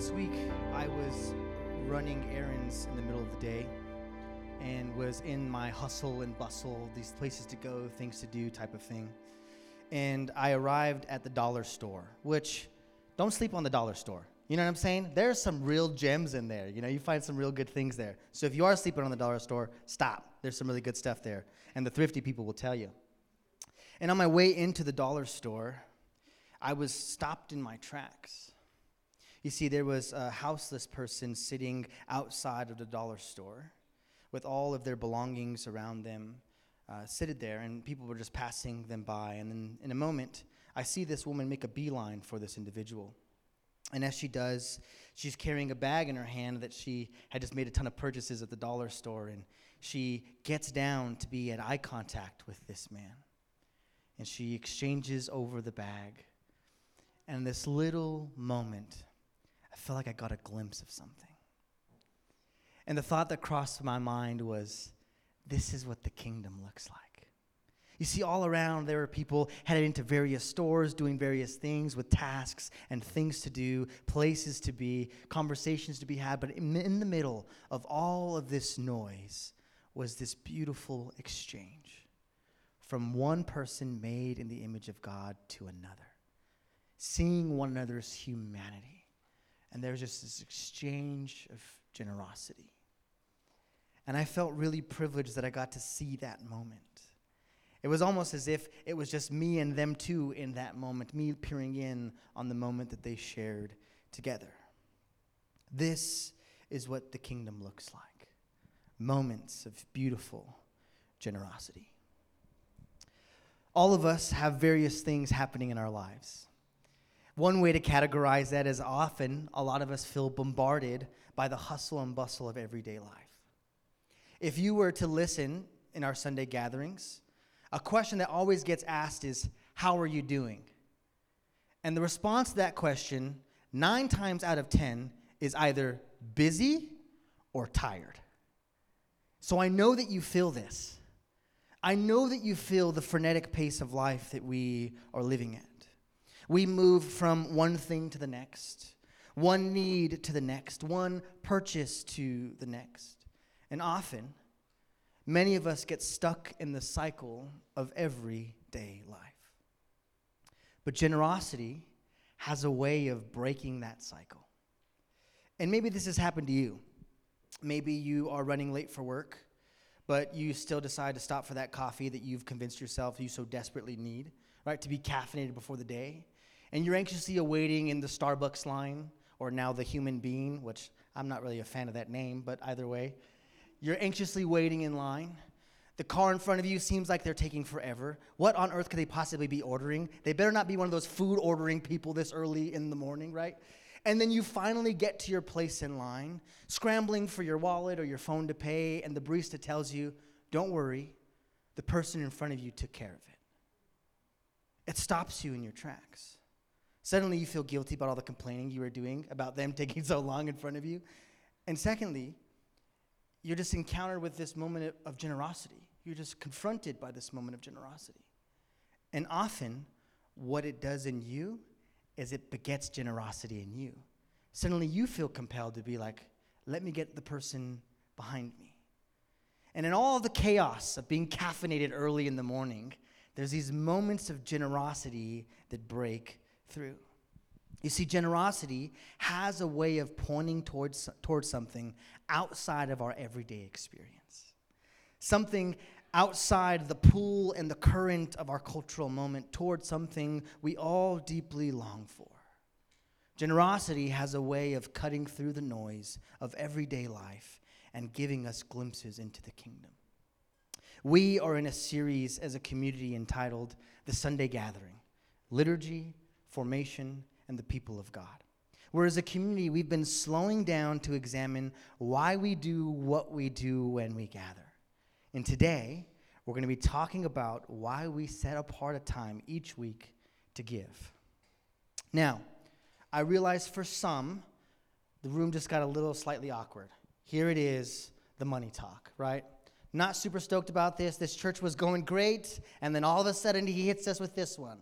This week, I was running errands in the middle of the day and was in my hustle and bustle, these places to go, things to do type of thing. And I arrived at the dollar store, which don't sleep on the dollar store. You know what I'm saying? There's some real gems in there. You know, you find some real good things there. So if you are sleeping on the dollar store, stop. There's some really good stuff there. And the thrifty people will tell you. And on my way into the dollar store, I was stopped in my tracks. You see, there was a houseless person sitting outside of the dollar store with all of their belongings around them, uh, seated there, and people were just passing them by. And then in a moment, I see this woman make a beeline for this individual. And as she does, she's carrying a bag in her hand that she had just made a ton of purchases at the dollar store. And she gets down to be at eye contact with this man. And she exchanges over the bag. And this little moment, I felt like I got a glimpse of something. And the thought that crossed my mind was this is what the kingdom looks like. You see, all around there are people headed into various stores, doing various things with tasks and things to do, places to be, conversations to be had. But in the middle of all of this noise was this beautiful exchange from one person made in the image of God to another, seeing one another's humanity. And there's just this exchange of generosity. And I felt really privileged that I got to see that moment. It was almost as if it was just me and them two in that moment, me peering in on the moment that they shared together. This is what the kingdom looks like moments of beautiful generosity. All of us have various things happening in our lives. One way to categorize that is often a lot of us feel bombarded by the hustle and bustle of everyday life. If you were to listen in our Sunday gatherings, a question that always gets asked is, How are you doing? And the response to that question, nine times out of 10, is either busy or tired. So I know that you feel this. I know that you feel the frenetic pace of life that we are living at. We move from one thing to the next, one need to the next, one purchase to the next. And often, many of us get stuck in the cycle of everyday life. But generosity has a way of breaking that cycle. And maybe this has happened to you. Maybe you are running late for work, but you still decide to stop for that coffee that you've convinced yourself you so desperately need, right? To be caffeinated before the day. And you're anxiously awaiting in the Starbucks line, or now the Human Bean, which I'm not really a fan of that name, but either way, you're anxiously waiting in line. The car in front of you seems like they're taking forever. What on earth could they possibly be ordering? They better not be one of those food ordering people this early in the morning, right? And then you finally get to your place in line, scrambling for your wallet or your phone to pay, and the barista tells you, Don't worry, the person in front of you took care of it. It stops you in your tracks. Suddenly you feel guilty about all the complaining you were doing about them taking so long in front of you. And secondly, you're just encountered with this moment of generosity. You're just confronted by this moment of generosity. And often, what it does in you is it begets generosity in you. Suddenly, you feel compelled to be like, let me get the person behind me. And in all the chaos of being caffeinated early in the morning, there's these moments of generosity that break through. You see, generosity has a way of pointing towards, towards something outside of our everyday experience, something outside the pool and the current of our cultural moment, towards something we all deeply long for. Generosity has a way of cutting through the noise of everyday life and giving us glimpses into the kingdom. We are in a series as a community entitled The Sunday Gathering Liturgy, Formation, and the people of God. Where as a community, we've been slowing down to examine why we do what we do when we gather. And today, we're going to be talking about why we set apart a time each week to give. Now, I realize for some, the room just got a little slightly awkward. Here it is, the money talk, right? Not super stoked about this. This church was going great, and then all of a sudden he hits us with this one.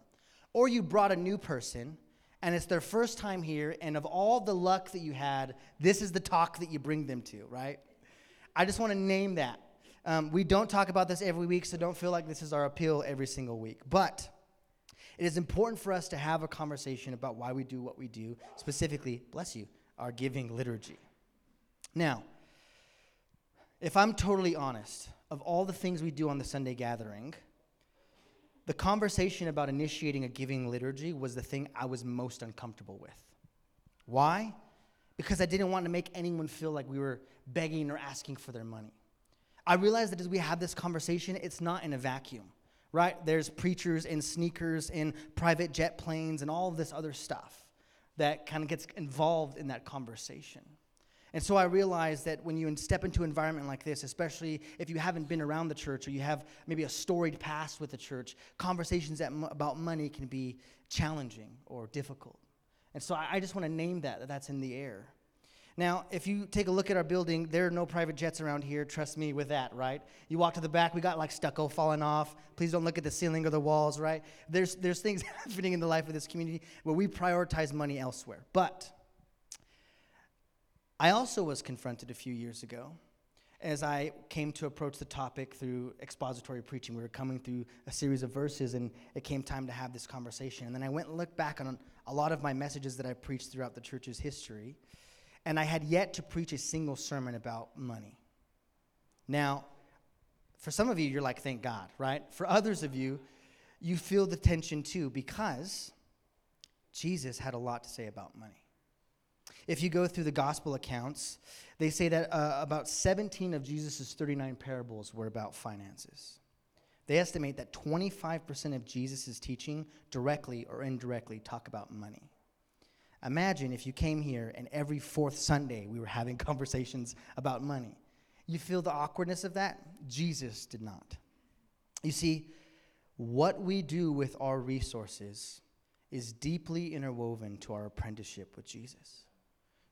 Or you brought a new person and it's their first time here, and of all the luck that you had, this is the talk that you bring them to, right? I just want to name that. Um, we don't talk about this every week, so don't feel like this is our appeal every single week. But it is important for us to have a conversation about why we do what we do, specifically, bless you, our giving liturgy. Now, if I'm totally honest, of all the things we do on the Sunday gathering, the conversation about initiating a giving liturgy was the thing I was most uncomfortable with. Why? Because I didn't want to make anyone feel like we were begging or asking for their money. I realized that as we have this conversation, it's not in a vacuum, right? There's preachers in sneakers, in private jet planes, and all of this other stuff that kind of gets involved in that conversation. And so I realized that when you step into an environment like this, especially if you haven't been around the church or you have maybe a storied past with the church, conversations m- about money can be challenging or difficult. And so I, I just want to name that, that that's in the air. Now, if you take a look at our building, there are no private jets around here. Trust me with that, right? You walk to the back, we got like stucco falling off. Please don't look at the ceiling or the walls, right? There's, there's things happening in the life of this community where we prioritize money elsewhere. But I also was confronted a few years ago as I came to approach the topic through expository preaching. We were coming through a series of verses, and it came time to have this conversation. And then I went and looked back on a lot of my messages that I preached throughout the church's history, and I had yet to preach a single sermon about money. Now, for some of you, you're like, thank God, right? For others of you, you feel the tension too because Jesus had a lot to say about money. If you go through the gospel accounts, they say that uh, about 17 of Jesus' 39 parables were about finances. They estimate that 25% of Jesus' teaching, directly or indirectly, talk about money. Imagine if you came here and every fourth Sunday we were having conversations about money. You feel the awkwardness of that? Jesus did not. You see, what we do with our resources is deeply interwoven to our apprenticeship with Jesus.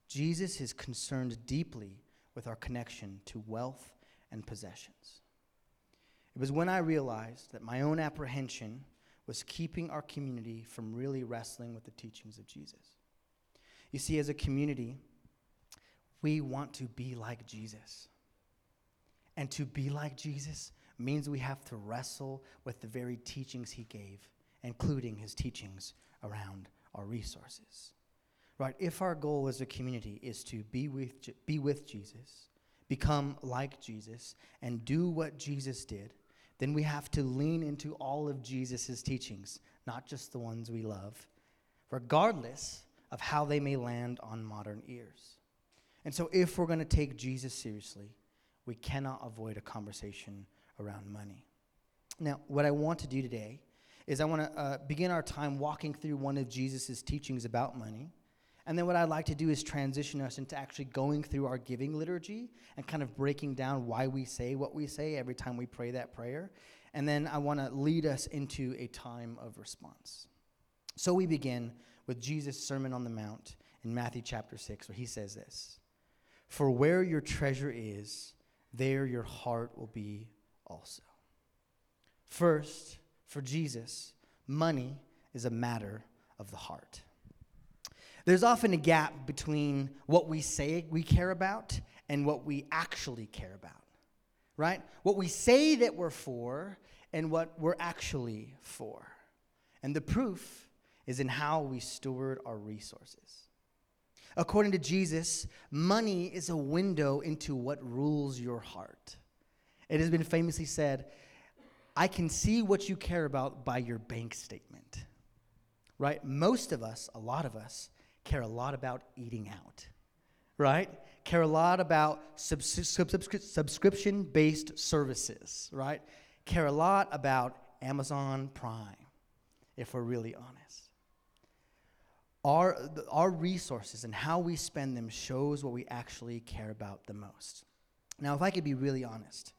Jesus is concerned deeply with our connection to wealth and possessions. It was when I realized that my own apprehension was keeping our community from really wrestling with the teachings of Jesus. You see, as a community, we want to be like Jesus. And to be like Jesus means we have to wrestle with the very teachings he gave, including his teachings around our resources right? If our goal as a community is to be with, be with Jesus, become like Jesus, and do what Jesus did, then we have to lean into all of Jesus' teachings, not just the ones we love, regardless of how they may land on modern ears. And so, if we're going to take Jesus seriously, we cannot avoid a conversation around money. Now, what I want to do today is I want to uh, begin our time walking through one of Jesus' teachings about money. And then what I'd like to do is transition us into actually going through our giving liturgy and kind of breaking down why we say what we say every time we pray that prayer. And then I want to lead us into a time of response. So we begin with Jesus' Sermon on the Mount in Matthew chapter 6, where he says this For where your treasure is, there your heart will be also. First, for Jesus, money is a matter of the heart. There's often a gap between what we say we care about and what we actually care about, right? What we say that we're for and what we're actually for. And the proof is in how we steward our resources. According to Jesus, money is a window into what rules your heart. It has been famously said, I can see what you care about by your bank statement. Right? Most of us, a lot of us, care a lot about eating out, right? Care a lot about subscription based services, right? Care a lot about Amazon Prime, if we're really honest. Our, our resources and how we spend them shows what we actually care about the most. Now, if I could be really honest,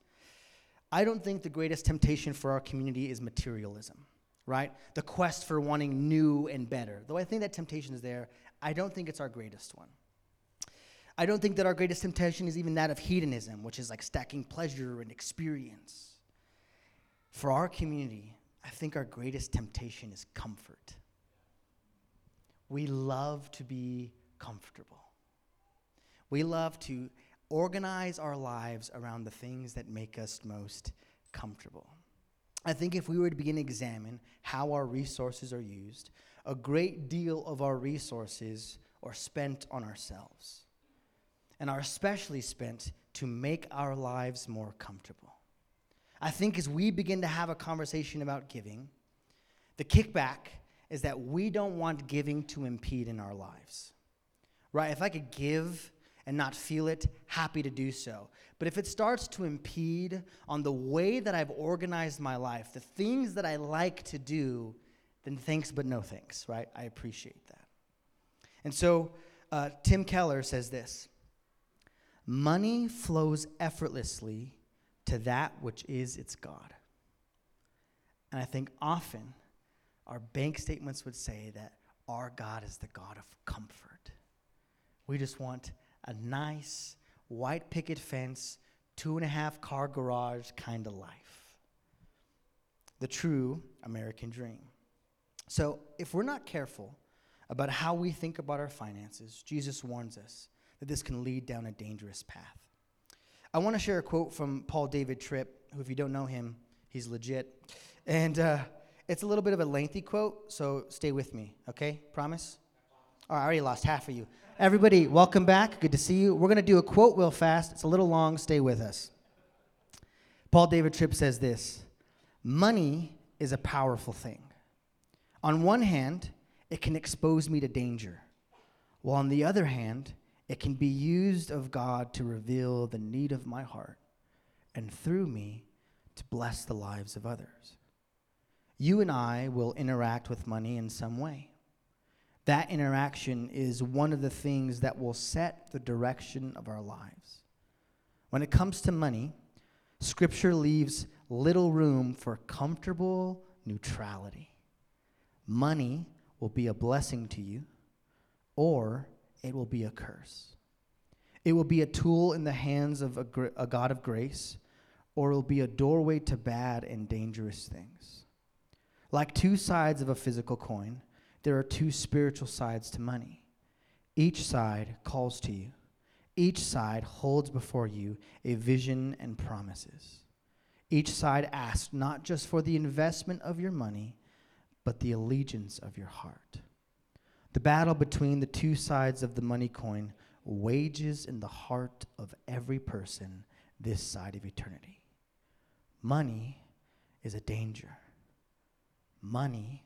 I don't think the greatest temptation for our community is materialism, right? The quest for wanting new and better. Though I think that temptation is there, I don't think it's our greatest one. I don't think that our greatest temptation is even that of hedonism, which is like stacking pleasure and experience. For our community, I think our greatest temptation is comfort. we love to be comfortable. We love to organize our lives around the things that make us most comfortable. I think if we were to begin to examine how our resources are used, a great deal of our resources are spent on ourselves and are especially spent to make our lives more comfortable. I think as we begin to have a conversation about giving, the kickback is that we don't want giving to impede in our lives. Right? If I could give and not feel it, happy to do so. But if it starts to impede on the way that I've organized my life, the things that I like to do, then thanks but no thanks, right? I appreciate that. And so uh, Tim Keller says this Money flows effortlessly to that which is its God. And I think often our bank statements would say that our God is the God of comfort. We just want a nice white picket fence, two and a half car garage kind of life. The true American dream. So, if we're not careful about how we think about our finances, Jesus warns us that this can lead down a dangerous path. I want to share a quote from Paul David Tripp, who, if you don't know him, he's legit. And uh, it's a little bit of a lengthy quote, so stay with me, okay? Promise? Oh, I already lost half of you. Everybody, welcome back. Good to see you. We're going to do a quote real fast. It's a little long. Stay with us. Paul David Tripp says this Money is a powerful thing. On one hand, it can expose me to danger, while on the other hand, it can be used of God to reveal the need of my heart and through me to bless the lives of others. You and I will interact with money in some way that interaction is one of the things that will set the direction of our lives. When it comes to money, Scripture leaves little room for comfortable neutrality. Money will be a blessing to you, or it will be a curse. It will be a tool in the hands of a, gr- a God of grace, or it will be a doorway to bad and dangerous things. Like two sides of a physical coin, there are two spiritual sides to money. Each side calls to you, each side holds before you a vision and promises. Each side asks not just for the investment of your money, but the allegiance of your heart. The battle between the two sides of the money coin wages in the heart of every person this side of eternity. Money is a danger, money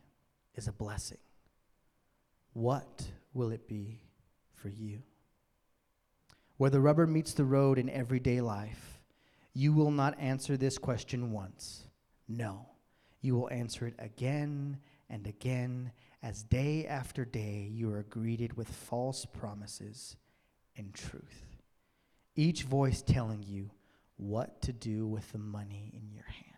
is a blessing. What will it be for you? Where the rubber meets the road in everyday life, you will not answer this question once. No, you will answer it again and again as day after day you are greeted with false promises and truth. Each voice telling you what to do with the money in your hand.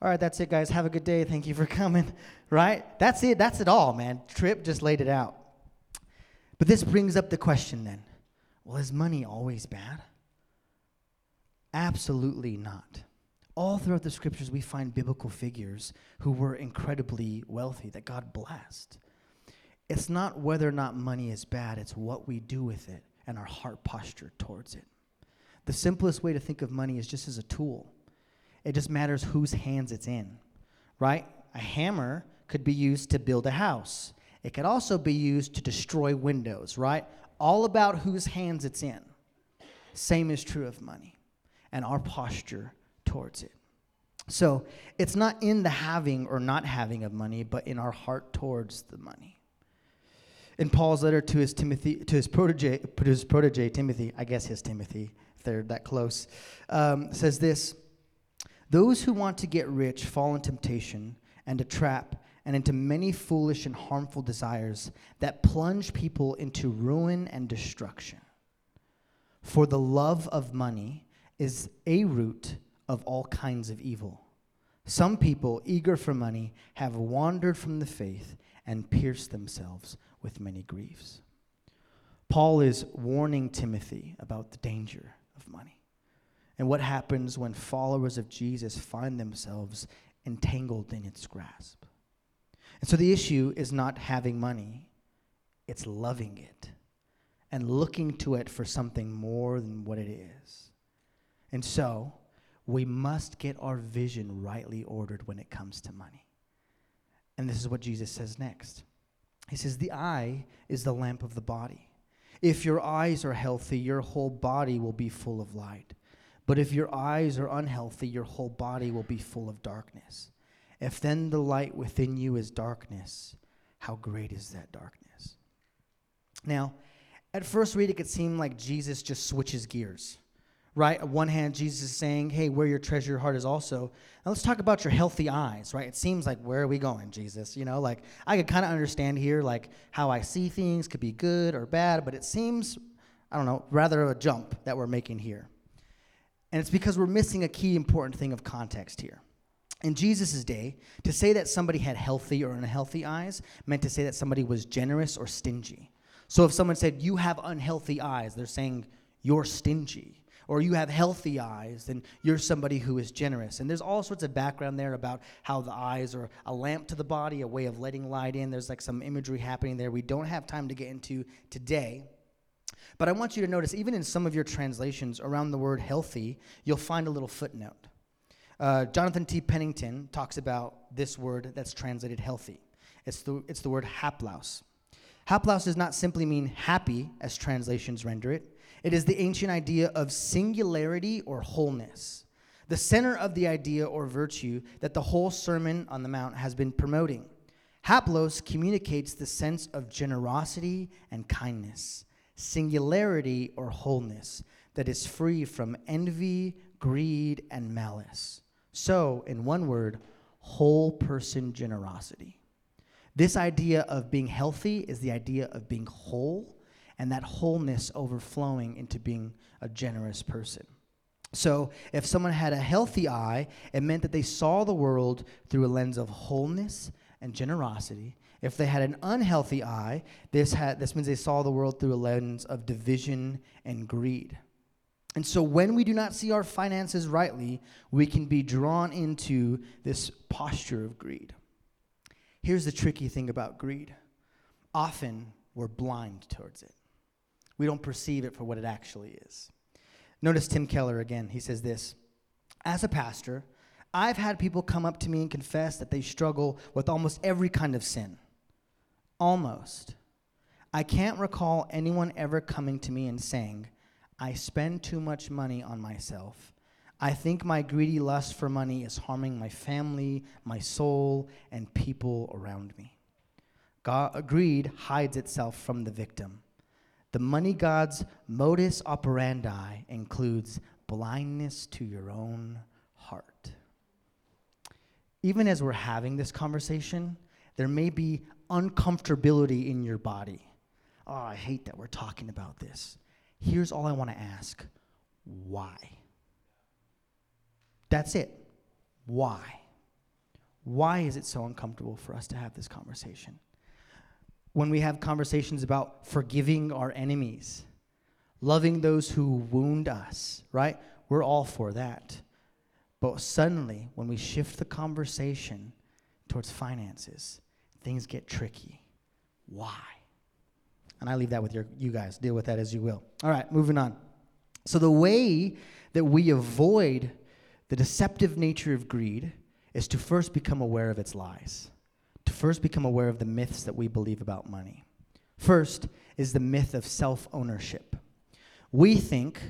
All right, that's it, guys. Have a good day. Thank you for coming. Right? That's it. That's it all, man. Tripp just laid it out. But this brings up the question then well, is money always bad? Absolutely not. All throughout the scriptures, we find biblical figures who were incredibly wealthy, that God blessed. It's not whether or not money is bad, it's what we do with it and our heart posture towards it. The simplest way to think of money is just as a tool. It just matters whose hands it's in, right? A hammer could be used to build a house. It could also be used to destroy windows, right? All about whose hands it's in. Same is true of money and our posture towards it. So it's not in the having or not having of money, but in our heart towards the money. In Paul's letter to his Timothy, to his protege, to his protege Timothy, I guess his Timothy, if they're that close, um, says this: Those who want to get rich fall in temptation and a trap and into many foolish and harmful desires that plunge people into ruin and destruction. For the love of money is a root of all kinds of evil. Some people, eager for money, have wandered from the faith and pierced themselves with many griefs. Paul is warning Timothy about the danger of money and what happens when followers of Jesus find themselves entangled in its grasp. And so the issue is not having money, it's loving it and looking to it for something more than what it is. And so we must get our vision rightly ordered when it comes to money. And this is what Jesus says next. He says, The eye is the lamp of the body. If your eyes are healthy, your whole body will be full of light. But if your eyes are unhealthy, your whole body will be full of darkness. If then the light within you is darkness, how great is that darkness? Now, at first read, it could seem like Jesus just switches gears right? On one hand, Jesus is saying, hey, where your treasure, your heart is also. Now let's talk about your healthy eyes, right? It seems like, where are we going, Jesus? You know, like I could kind of understand here, like how I see things could be good or bad, but it seems, I don't know, rather a jump that we're making here. And it's because we're missing a key important thing of context here. In Jesus' day, to say that somebody had healthy or unhealthy eyes meant to say that somebody was generous or stingy. So if someone said, You have unhealthy eyes, they're saying, You're stingy or you have healthy eyes, then you're somebody who is generous. And there's all sorts of background there about how the eyes are a lamp to the body, a way of letting light in. There's like some imagery happening there we don't have time to get into today. But I want you to notice, even in some of your translations around the word healthy, you'll find a little footnote. Uh, Jonathan T. Pennington talks about this word that's translated healthy. It's the, it's the word haplous. Haplous does not simply mean happy, as translations render it. It is the ancient idea of singularity or wholeness, the center of the idea or virtue that the whole Sermon on the Mount has been promoting. Haplous communicates the sense of generosity and kindness, singularity or wholeness that is free from envy, greed, and malice. So, in one word, whole person generosity. This idea of being healthy is the idea of being whole and that wholeness overflowing into being a generous person. So, if someone had a healthy eye, it meant that they saw the world through a lens of wholeness and generosity. If they had an unhealthy eye, this, had, this means they saw the world through a lens of division and greed. And so, when we do not see our finances rightly, we can be drawn into this posture of greed. Here's the tricky thing about greed often we're blind towards it we don't perceive it for what it actually is. Notice Tim Keller again. He says this As a pastor, I've had people come up to me and confess that they struggle with almost every kind of sin. Almost. I can't recall anyone ever coming to me and saying, I spend too much money on myself. I think my greedy lust for money is harming my family, my soul, and people around me. God, greed hides itself from the victim. The money god's modus operandi includes blindness to your own heart. Even as we're having this conversation, there may be uncomfortability in your body. Oh, I hate that we're talking about this. Here's all I want to ask why? That's it. Why? Why is it so uncomfortable for us to have this conversation? When we have conversations about forgiving our enemies, loving those who wound us, right? We're all for that. But suddenly, when we shift the conversation towards finances, things get tricky. Why? And I leave that with your, you guys. Deal with that as you will. All right, moving on. So, the way that we avoid the deceptive nature of greed is to first become aware of its lies to first become aware of the myths that we believe about money. First is the myth of self ownership. We think,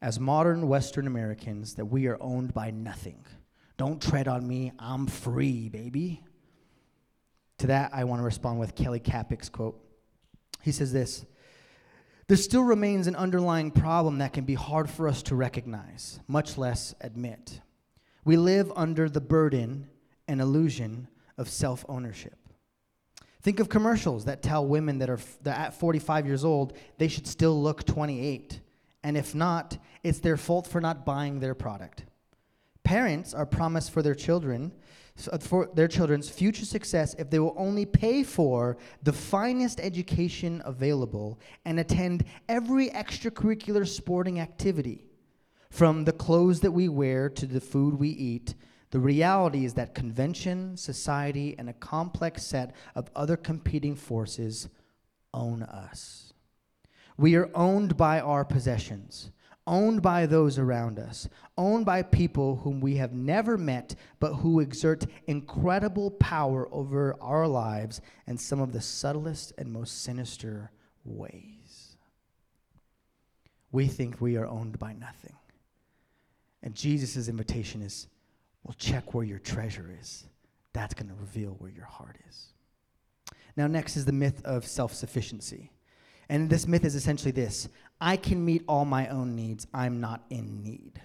as modern Western Americans, that we are owned by nothing. Don't tread on me, I'm free, baby. To that, I want to respond with Kelly Kapic's quote. He says this There still remains an underlying problem that can be hard for us to recognize, much less admit. We live under the burden and illusion of self ownership. Think of commercials that tell women that are that at 45 years old they should still look 28. And if not, it's their fault for not buying their product. Parents are promised for their children uh, for their children's future success if they will only pay for the finest education available and attend every extracurricular sporting activity from the clothes that we wear to the food we eat The reality is that convention, society, and a complex set of other competing forces own us. We are owned by our possessions, owned by those around us, owned by people whom we have never met, but who exert incredible power over our lives in some of the subtlest and most sinister ways. We think we are owned by nothing. And Jesus' invitation is well, check where your treasure is. That's going to reveal where your heart is. Now, next is the myth of self sufficiency. And this myth is essentially this I can meet all my own needs, I'm not in need.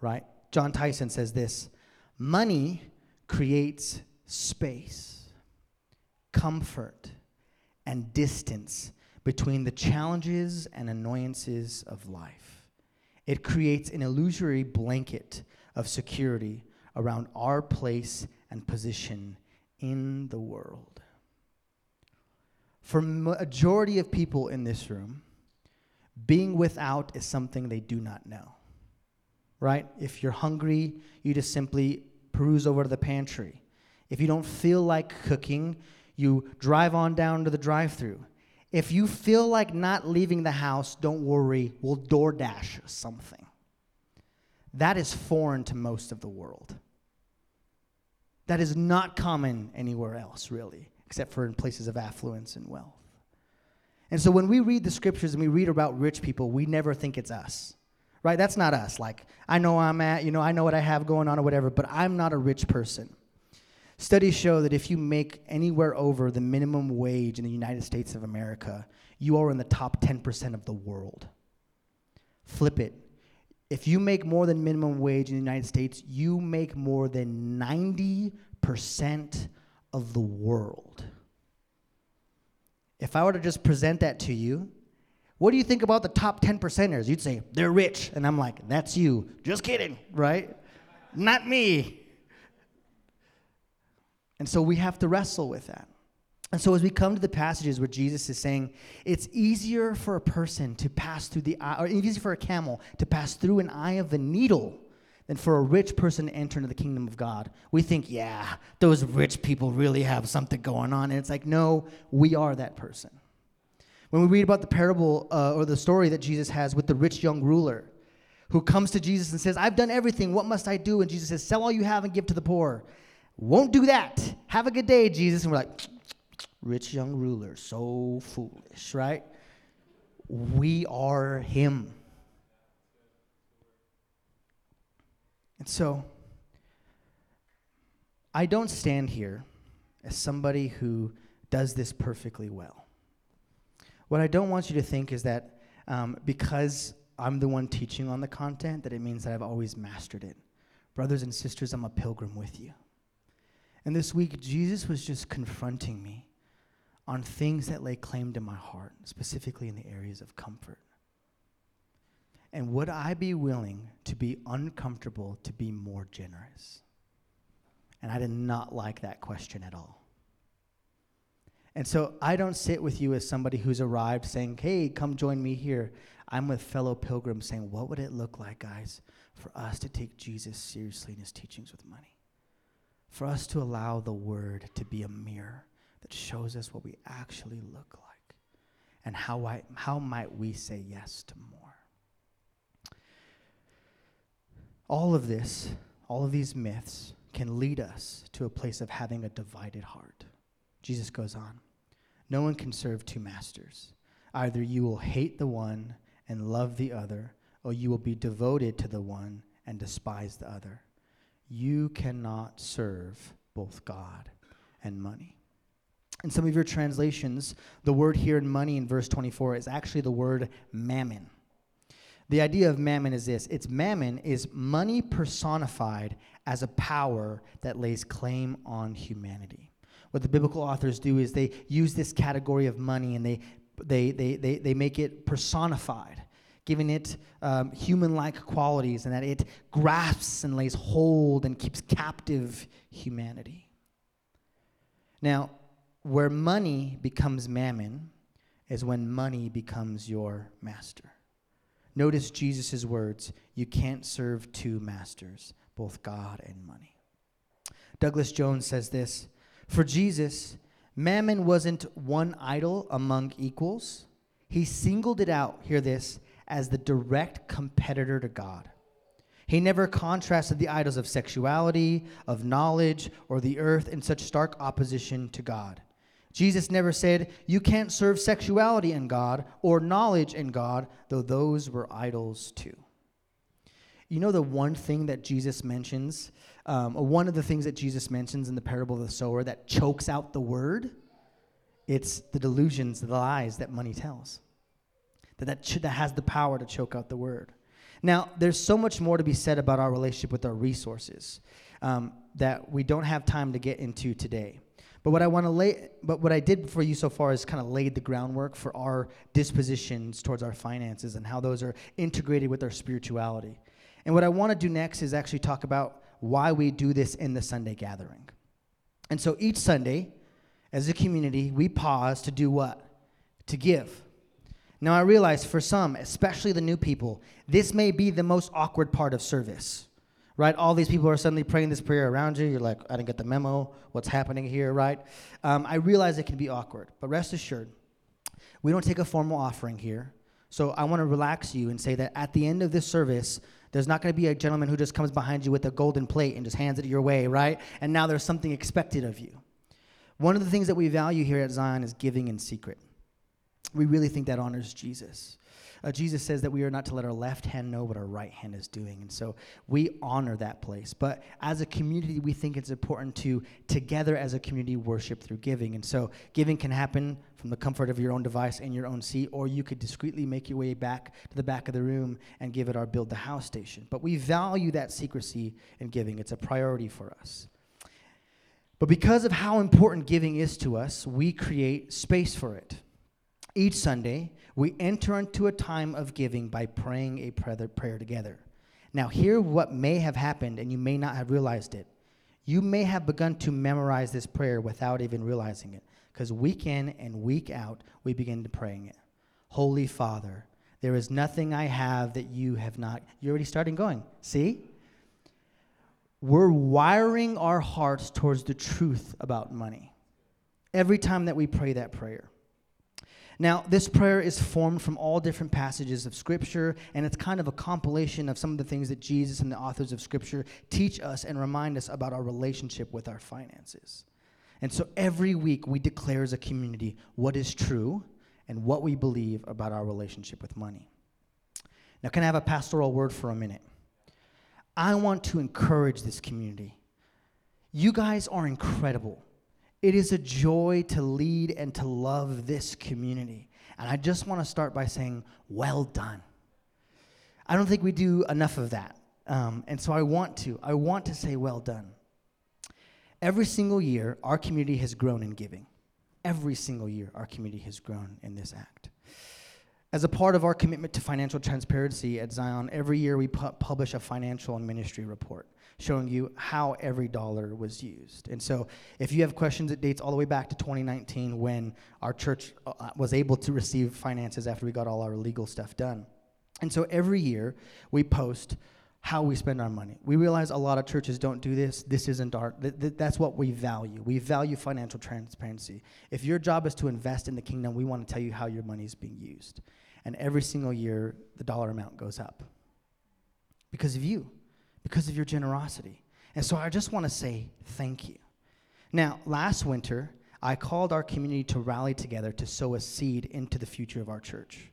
Right? Jon Tyson says this money creates space, comfort, and distance between the challenges and annoyances of life. It creates an illusory blanket of security around our place and position in the world. For majority of people in this room, being without is something they do not know. Right? If you're hungry, you just simply peruse over to the pantry. If you don't feel like cooking, you drive on down to the drive-through. If you feel like not leaving the house, don't worry, we'll DoorDash something. That is foreign to most of the world. That is not common anywhere else, really except for in places of affluence and wealth. And so when we read the scriptures and we read about rich people, we never think it's us. Right? That's not us. Like, I know I'm at, you know, I know what I have going on or whatever, but I'm not a rich person. Studies show that if you make anywhere over the minimum wage in the United States of America, you are in the top 10% of the world. Flip it. If you make more than minimum wage in the United States, you make more than 90% of the world. If I were to just present that to you, what do you think about the top 10 percenters? You'd say, they're rich. And I'm like, that's you. Just kidding, right? Not me. And so we have to wrestle with that. And so as we come to the passages where Jesus is saying, it's easier for a person to pass through the eye, or easier for a camel to pass through an eye of a needle than for a rich person to enter into the kingdom of God. We think, yeah, those rich people really have something going on. And it's like, no, we are that person. When we read about the parable uh, or the story that Jesus has with the rich young ruler who comes to Jesus and says, I've done everything. What must I do? And Jesus says, Sell all you have and give to the poor. Won't do that. Have a good day, Jesus. And we're like, Rich young ruler, so foolish, right? We are him. And so, I don't stand here as somebody who does this perfectly well. What I don't want you to think is that um, because I'm the one teaching on the content, that it means that I've always mastered it. Brothers and sisters, I'm a pilgrim with you. And this week, Jesus was just confronting me on things that lay claim to my heart, specifically in the areas of comfort. And would I be willing to be uncomfortable to be more generous? And I did not like that question at all. And so I don't sit with you as somebody who's arrived saying, hey, come join me here. I'm with fellow pilgrims saying, what would it look like, guys, for us to take Jesus seriously in his teachings with money? For us to allow the word to be a mirror that shows us what we actually look like and how, I, how might we say yes to more. All of this, all of these myths, can lead us to a place of having a divided heart. Jesus goes on No one can serve two masters. Either you will hate the one and love the other, or you will be devoted to the one and despise the other. You cannot serve both God and money. In some of your translations, the word here in money in verse 24 is actually the word mammon. The idea of mammon is this it's mammon is money personified as a power that lays claim on humanity. What the biblical authors do is they use this category of money and they, they, they, they, they make it personified, giving it um, human like qualities, and that it grasps and lays hold and keeps captive humanity. Now, where money becomes mammon is when money becomes your master. Notice Jesus' words you can't serve two masters, both God and money. Douglas Jones says this For Jesus, mammon wasn't one idol among equals, he singled it out, hear this, as the direct competitor to God. He never contrasted the idols of sexuality, of knowledge, or the earth in such stark opposition to God. Jesus never said, You can't serve sexuality in God or knowledge in God, though those were idols too. You know, the one thing that Jesus mentions, um, one of the things that Jesus mentions in the parable of the sower that chokes out the word? It's the delusions, the lies that money tells. That, that, ch- that has the power to choke out the word. Now, there's so much more to be said about our relationship with our resources um, that we don't have time to get into today. But what I want to lay, but what I did for you so far is kind of laid the groundwork for our dispositions towards our finances and how those are integrated with our spirituality. And what I want to do next is actually talk about why we do this in the Sunday gathering. And so each Sunday, as a community, we pause to do what? To give. Now, I realize for some, especially the new people, this may be the most awkward part of service, right? All these people are suddenly praying this prayer around you. You're like, I didn't get the memo. What's happening here, right? Um, I realize it can be awkward, but rest assured, we don't take a formal offering here. So I want to relax you and say that at the end of this service, there's not going to be a gentleman who just comes behind you with a golden plate and just hands it your way, right? And now there's something expected of you. One of the things that we value here at Zion is giving in secret. We really think that honors Jesus. Uh, Jesus says that we are not to let our left hand know what our right hand is doing. And so we honor that place. But as a community, we think it's important to together as a community worship through giving. And so giving can happen from the comfort of your own device in your own seat, or you could discreetly make your way back to the back of the room and give it our Build the House station. But we value that secrecy in giving, it's a priority for us. But because of how important giving is to us, we create space for it. Each Sunday, we enter into a time of giving by praying a prayer together. Now, hear what may have happened, and you may not have realized it. You may have begun to memorize this prayer without even realizing it, because week in and week out, we begin to praying it. Holy Father, there is nothing I have that you have not. You're already starting going. See? We're wiring our hearts towards the truth about money every time that we pray that prayer. Now, this prayer is formed from all different passages of Scripture, and it's kind of a compilation of some of the things that Jesus and the authors of Scripture teach us and remind us about our relationship with our finances. And so every week we declare as a community what is true and what we believe about our relationship with money. Now, can I have a pastoral word for a minute? I want to encourage this community. You guys are incredible. It is a joy to lead and to love this community. And I just want to start by saying, well done. I don't think we do enough of that. Um, and so I want to. I want to say, well done. Every single year, our community has grown in giving. Every single year, our community has grown in this act. As a part of our commitment to financial transparency at Zion, every year we pu- publish a financial and ministry report showing you how every dollar was used. And so, if you have questions, it dates all the way back to 2019 when our church uh, uh, was able to receive finances after we got all our legal stuff done. And so, every year we post how we spend our money. We realize a lot of churches don't do this. This isn't our, th- th- that's what we value. We value financial transparency. If your job is to invest in the kingdom, we want to tell you how your money is being used. And every single year, the dollar amount goes up because of you because of your generosity. And so I just want to say thank you. Now, last winter, I called our community to rally together to sow a seed into the future of our church.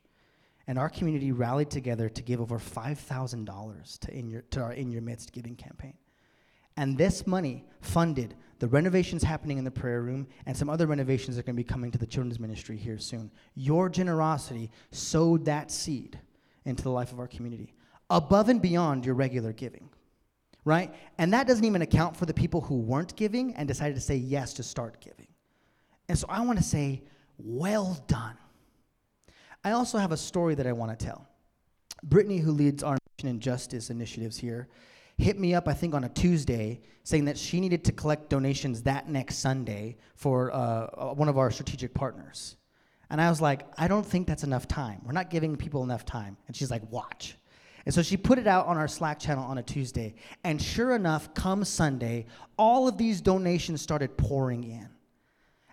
And our community rallied together to give over $5,000 to, in your, to our In Your Midst giving campaign. And this money funded the renovations happening in the prayer room and some other renovations that are going to be coming to the children's ministry here soon. Your generosity sowed that seed into the life of our community above and beyond your regular giving right? And that doesn't even account for the people who weren't giving and decided to say yes to start giving. And so I want to say, well done. I also have a story that I want to tell. Brittany, who leads our mission and justice initiatives here, hit me up, I think, on a Tuesday, saying that she needed to collect donations that next Sunday for uh, uh one of our strategic partners. And I was like, I don't think that's enough time. We're not giving people enough time. And she's like, watch. And so she put it out on our Slack channel on a Tuesday. And sure enough, come Sunday, all of these donations started pouring in.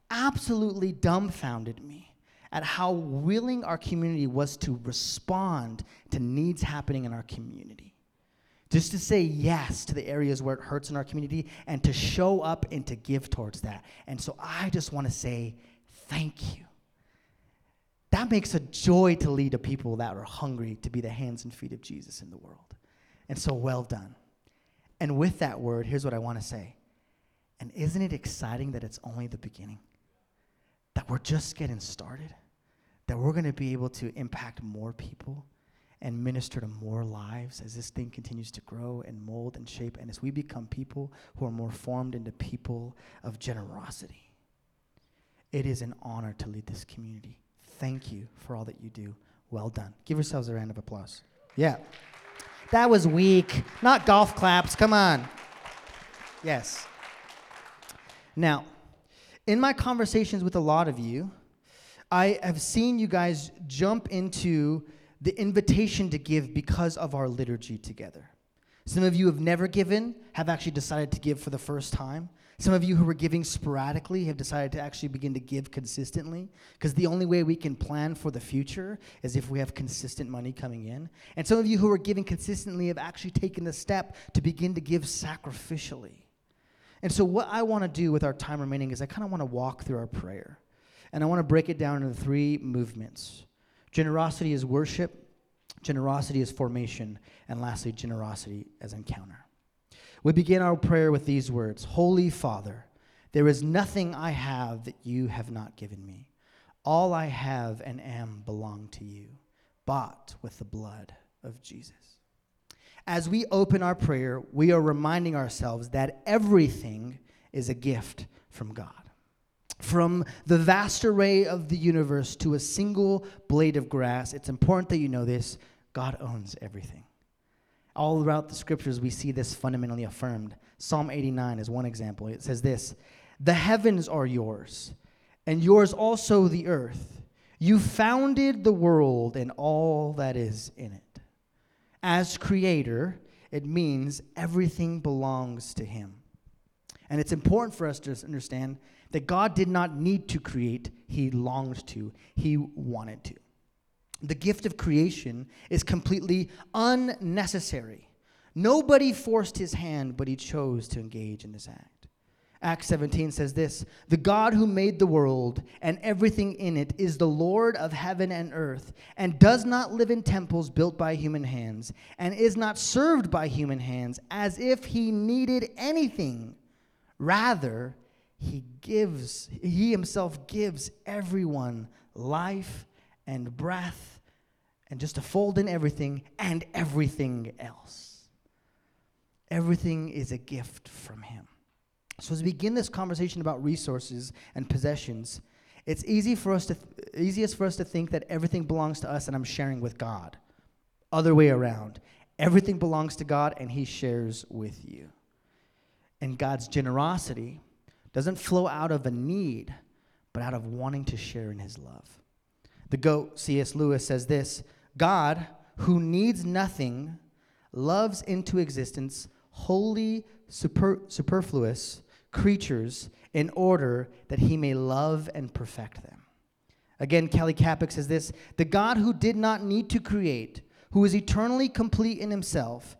Absolutely dumbfounded me at how willing our community was to respond to needs happening in our community. Just to say yes to the areas where it hurts in our community and to show up and to give towards that. And so I just want to say thank you. That makes a joy to lead a people that are hungry to be the hands and feet of Jesus in the world. And so well done. And with that word, here's what I want to say. And isn't it exciting that it's only the beginning? That we're just getting started? That we're going to be able to impact more people and minister to more lives as this thing continues to grow and mold and shape, and as we become people who are more formed into people of generosity. It is an honor to lead this community. Thank you for all that you do. Well done. Give yourselves a round of applause. Yeah. That was weak. Not golf claps. Come on. Yes. Now, in my conversations with a lot of you, I have seen you guys jump into the invitation to give because of our liturgy together. Some of you have never given, have actually decided to give for the first time. Some of you who were giving sporadically have decided to actually begin to give consistently because the only way we can plan for the future is if we have consistent money coming in. And some of you who are giving consistently have actually taken the step to begin to give sacrificially. And so, what I want to do with our time remaining is I kind of want to walk through our prayer. And I want to break it down into three movements. Generosity is worship, generosity is formation, and lastly, generosity as encounter. We begin our prayer with these words Holy Father, there is nothing I have that you have not given me. All I have and am belong to you, bought with the blood of Jesus. As we open our prayer, we are reminding ourselves that everything is a gift from God. From the vast array of the universe to a single blade of grass, it's important that you know this God owns everything. All throughout the scriptures, we see this fundamentally affirmed. Psalm 89 is one example. It says this The heavens are yours, and yours also the earth. You founded the world and all that is in it. As creator, it means everything belongs to him. And it's important for us to understand that God did not need to create, He longed to, He wanted to. The gift of creation is completely unnecessary. Nobody forced his hand, but he chose to engage in this act. Acts 17 says this The God who made the world and everything in it is the Lord of heaven and earth, and does not live in temples built by human hands, and is not served by human hands as if he needed anything. Rather, he gives, he himself gives everyone life and breath and just to fold in everything and everything else. Everything is a gift from him. So as we begin this conversation about resources and possessions, it's easy for us to th- easiest for us to think that everything belongs to us and I'm sharing with God. Other way around. Everything belongs to God and he shares with you. And God's generosity doesn't flow out of a need, but out of wanting to share in his love. The GOAT, C.S. Lewis, says this God, who needs nothing, loves into existence wholly super, superfluous creatures in order that he may love and perfect them. Again, Kelly Kapic says this The God who did not need to create, who is eternally complete in himself,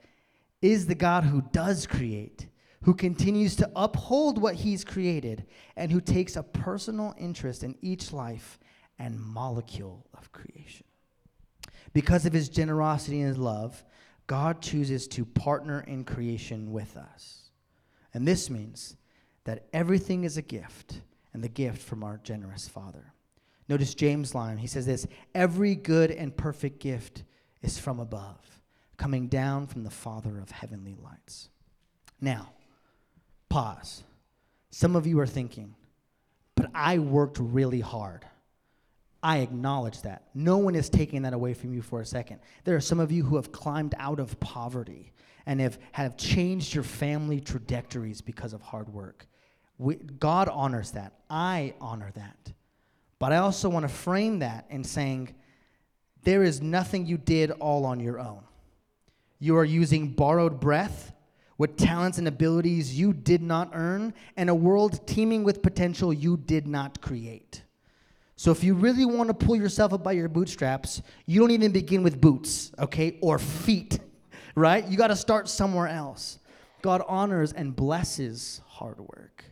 is the God who does create who continues to uphold what he's created, and who takes a personal interest in each life and molecule of creation. Because of his generosity and his love, God chooses to partner in creation with us. And this means that everything is a gift, and the gift from our generous Father. Notice James' line. He says this Every good and perfect gift is from above, coming down from the Father of heavenly lights. Now, Pause. Some of you are thinking, but I worked really hard. I acknowledge that. No one is taking that away from you for a second. There are some of you who have climbed out of poverty and have, have changed your family trajectories because of hard work. We, God honors that. I honor that. But I also want to frame that in saying there is nothing you did all on your own. You are using borrowed breath with talents and abilities you did not earn and a world teeming with potential you did not create. So if you really want to pull yourself up by your bootstraps, you don't even begin with boots, okay, or feet, right? You got to start somewhere else. God honors and blesses hard work,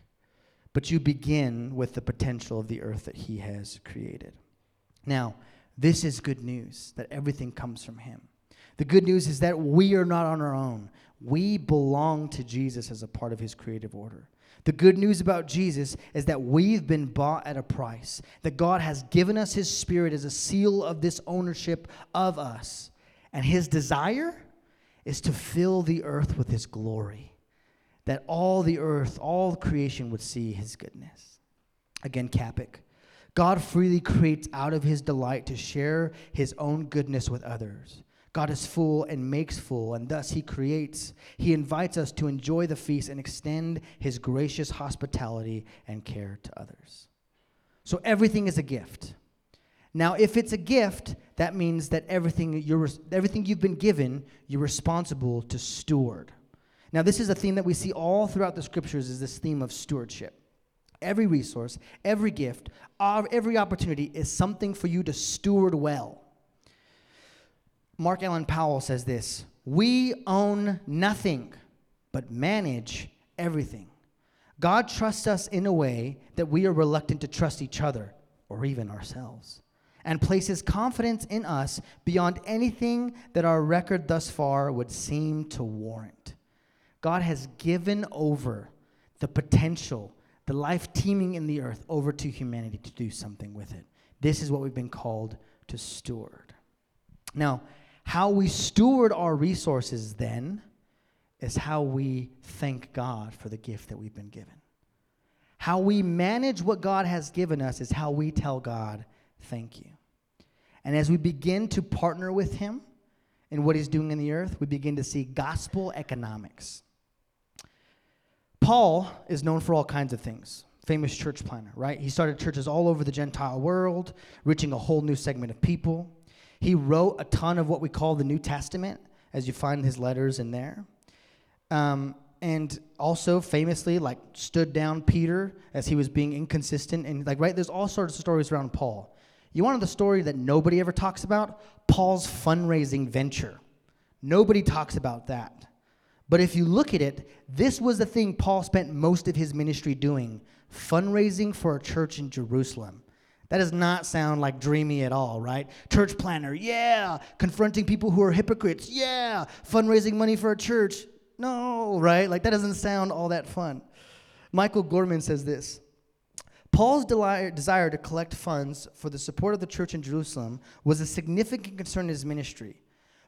but you begin with the potential of the earth that He has created. Now, this is good news that everything comes from Him. The good news is that we are not on our own. We belong to Jesus as a part of His creative order. The good news about Jesus is that we've been bought at a price, that God has given us His Spirit as a seal of this ownership of us. And His desire is to fill the earth with His glory, that all the earth, all creation would see His goodness. Again, Kapic. God freely creates out of His delight to share His own goodness with others. God is full and makes full, and thus He creates. He invites us to enjoy the feast and extend His gracious hospitality and care to others. So everything is a gift. Now, if it's a gift, that means that everything, you're, everything you've been given, you're responsible to steward. Now, this is a theme that we see all throughout the scriptures is this theme of stewardship. Every resource, every gift, every opportunity is something for you to steward well. Mark Allen Powell says this We own nothing, but manage everything. God trusts us in a way that we are reluctant to trust each other or even ourselves, and places confidence in us beyond anything that our record thus far would seem to warrant. God has given over the potential, the life teeming in the earth, over to humanity to do something with it. This is what we've been called to steward. Now, how we steward our resources then is how we thank God for the gift that we've been given. How we manage what God has given us is how we tell God, thank you. And as we begin to partner with Him in what He's doing in the earth, we begin to see gospel economics. Paul is known for all kinds of things. Famous church planner, right? He started churches all over the Gentile world, reaching a whole new segment of people. He wrote a ton of what we call the New Testament, as you find his letters in there. Um, and also famously, like, stood down Peter as he was being inconsistent. And, like, right, there's all sorts of stories around Paul. You wanted the story that nobody ever talks about? Paul's fundraising venture. Nobody talks about that. But if you look at it, this was the thing Paul spent most of his ministry doing fundraising for a church in Jerusalem. That does not sound like dreamy at all, right? Church planner, yeah. Confronting people who are hypocrites, yeah. Fundraising money for a church, no, right? Like that doesn't sound all that fun. Michael Gorman says this Paul's desire to collect funds for the support of the church in Jerusalem was a significant concern in his ministry,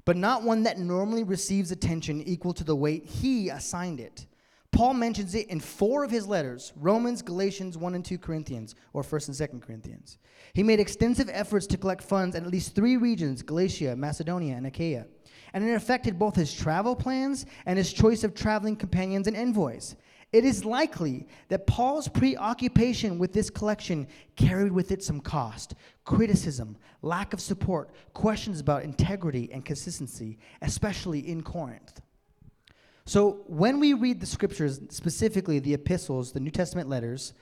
but not one that normally receives attention equal to the weight he assigned it. Paul mentions it in four of his letters Romans, Galatians, 1 and 2 Corinthians, or 1st and 2nd Corinthians. He made extensive efforts to collect funds in at least three regions Galatia, Macedonia, and Achaia. And it affected both his travel plans and his choice of traveling companions and envoys. It is likely that Paul's preoccupation with this collection carried with it some cost, criticism, lack of support, questions about integrity and consistency, especially in Corinth. So when we read the scriptures, specifically the epistles, the New Testament letters,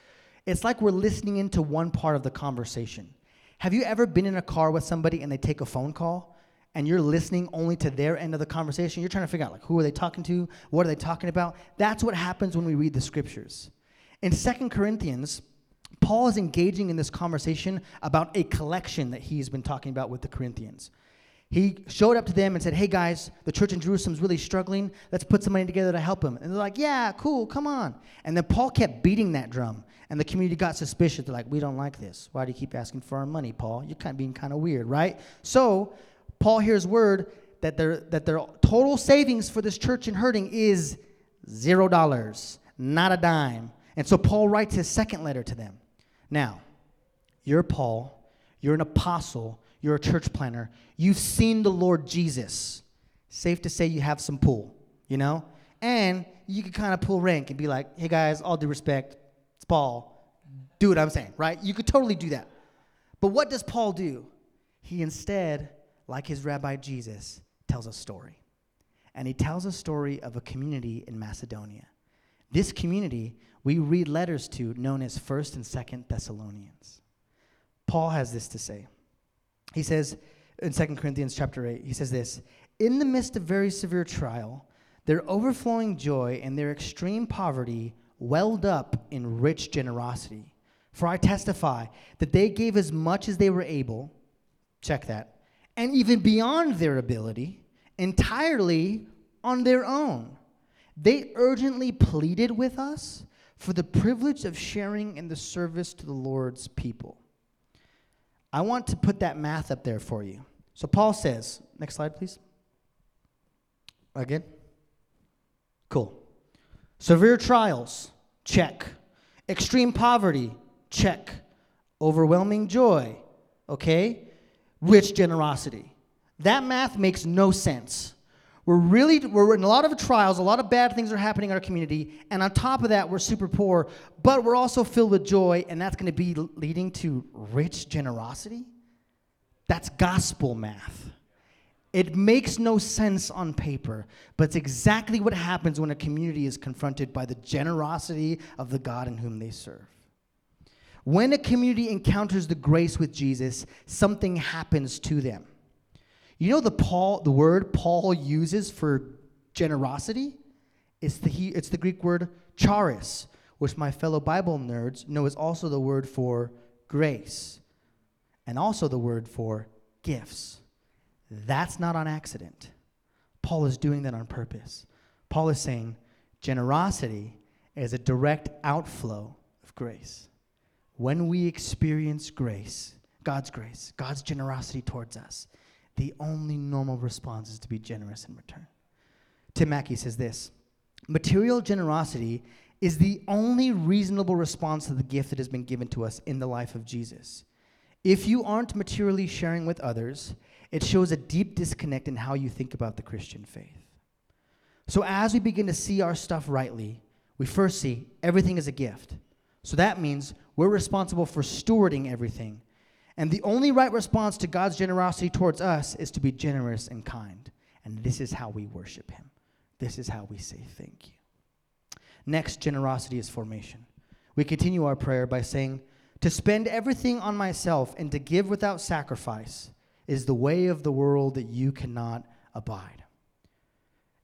it's like we're listening into one part of the conversation. Have you ever been in a car with somebody and they take a phone call and you're listening only to their end of the conversation? You're trying to figure out like who are they talking to? What are they talking about? That's what happens when we read the scriptures. In Second Corinthians, Paul is engaging in this conversation about a collection that he's been talking about with the Corinthians. He showed up to them and said, Hey guys, the church in Jerusalem is really struggling. Let's put some money together to help them. And they're like, Yeah, cool, come on. And then Paul kept beating that drum. And the community got suspicious. They're like, We don't like this. Why do you keep asking for our money, Paul? You're kind of being kind of weird, right? So Paul hears word that their, that their total savings for this church in hurting is zero dollars, not a dime. And so Paul writes his second letter to them. Now, you're Paul, you're an apostle you're a church planner, you've seen the Lord Jesus. Safe to say you have some pull, you know? And you can kind of pull rank and be like, hey guys, all due respect, it's Paul. Do what I'm saying, right? You could totally do that. But what does Paul do? He instead, like his rabbi Jesus, tells a story. and he tells a story of a community in Macedonia. This community we read letters to known as 1st and 2nd Thessalonians. Paul has this to say. He says in 2 Corinthians chapter 8, he says this, "In the midst of very severe trial, their overflowing joy and their extreme poverty welled up in rich generosity. For I testify that they gave as much as they were able, check that, and even beyond their ability, entirely on their own. They urgently pleaded with us for the privilege of sharing in the service to the Lord's people. I want to put that math up there for you. So Paul says, next slide, please. Again. Cool. Severe trials, check. Extreme poverty, check. Overwhelming joy, okay? Rich generosity. That math makes no sense. We're really, we're in a lot of trials, a lot of bad things are happening in our community, and on top of that, we're super poor, but we're also filled with joy, and that's gonna be leading to rich generosity? That's gospel math. It makes no sense on paper, but it's exactly what happens when a community is confronted by the generosity of the God in whom they serve. When a community encounters the grace with Jesus, something happens to them. You know the Paul, the word Paul uses for generosity? It's the, he, it's the Greek word charis, which my fellow Bible nerds know is also the word for grace, and also the word for gifts. That's not on accident. Paul is doing that on purpose. Paul is saying generosity is a direct outflow of grace when we experience grace, God's grace, God's generosity towards us, the only normal response is to be generous in return. Tim Mackie says this Material generosity is the only reasonable response to the gift that has been given to us in the life of Jesus. If you aren't materially sharing with others, it shows a deep disconnect in how you think about the Christian faith. So, as we begin to see our stuff rightly, we first see everything is a gift. So that means we're responsible for stewarding everything. And the only right response to God's generosity towards us is to be generous and kind. And this is how we worship Him. This is how we say thank you. Next, generosity is formation. We continue our prayer by saying, To spend everything on myself and to give without sacrifice is the way of the world that you cannot abide.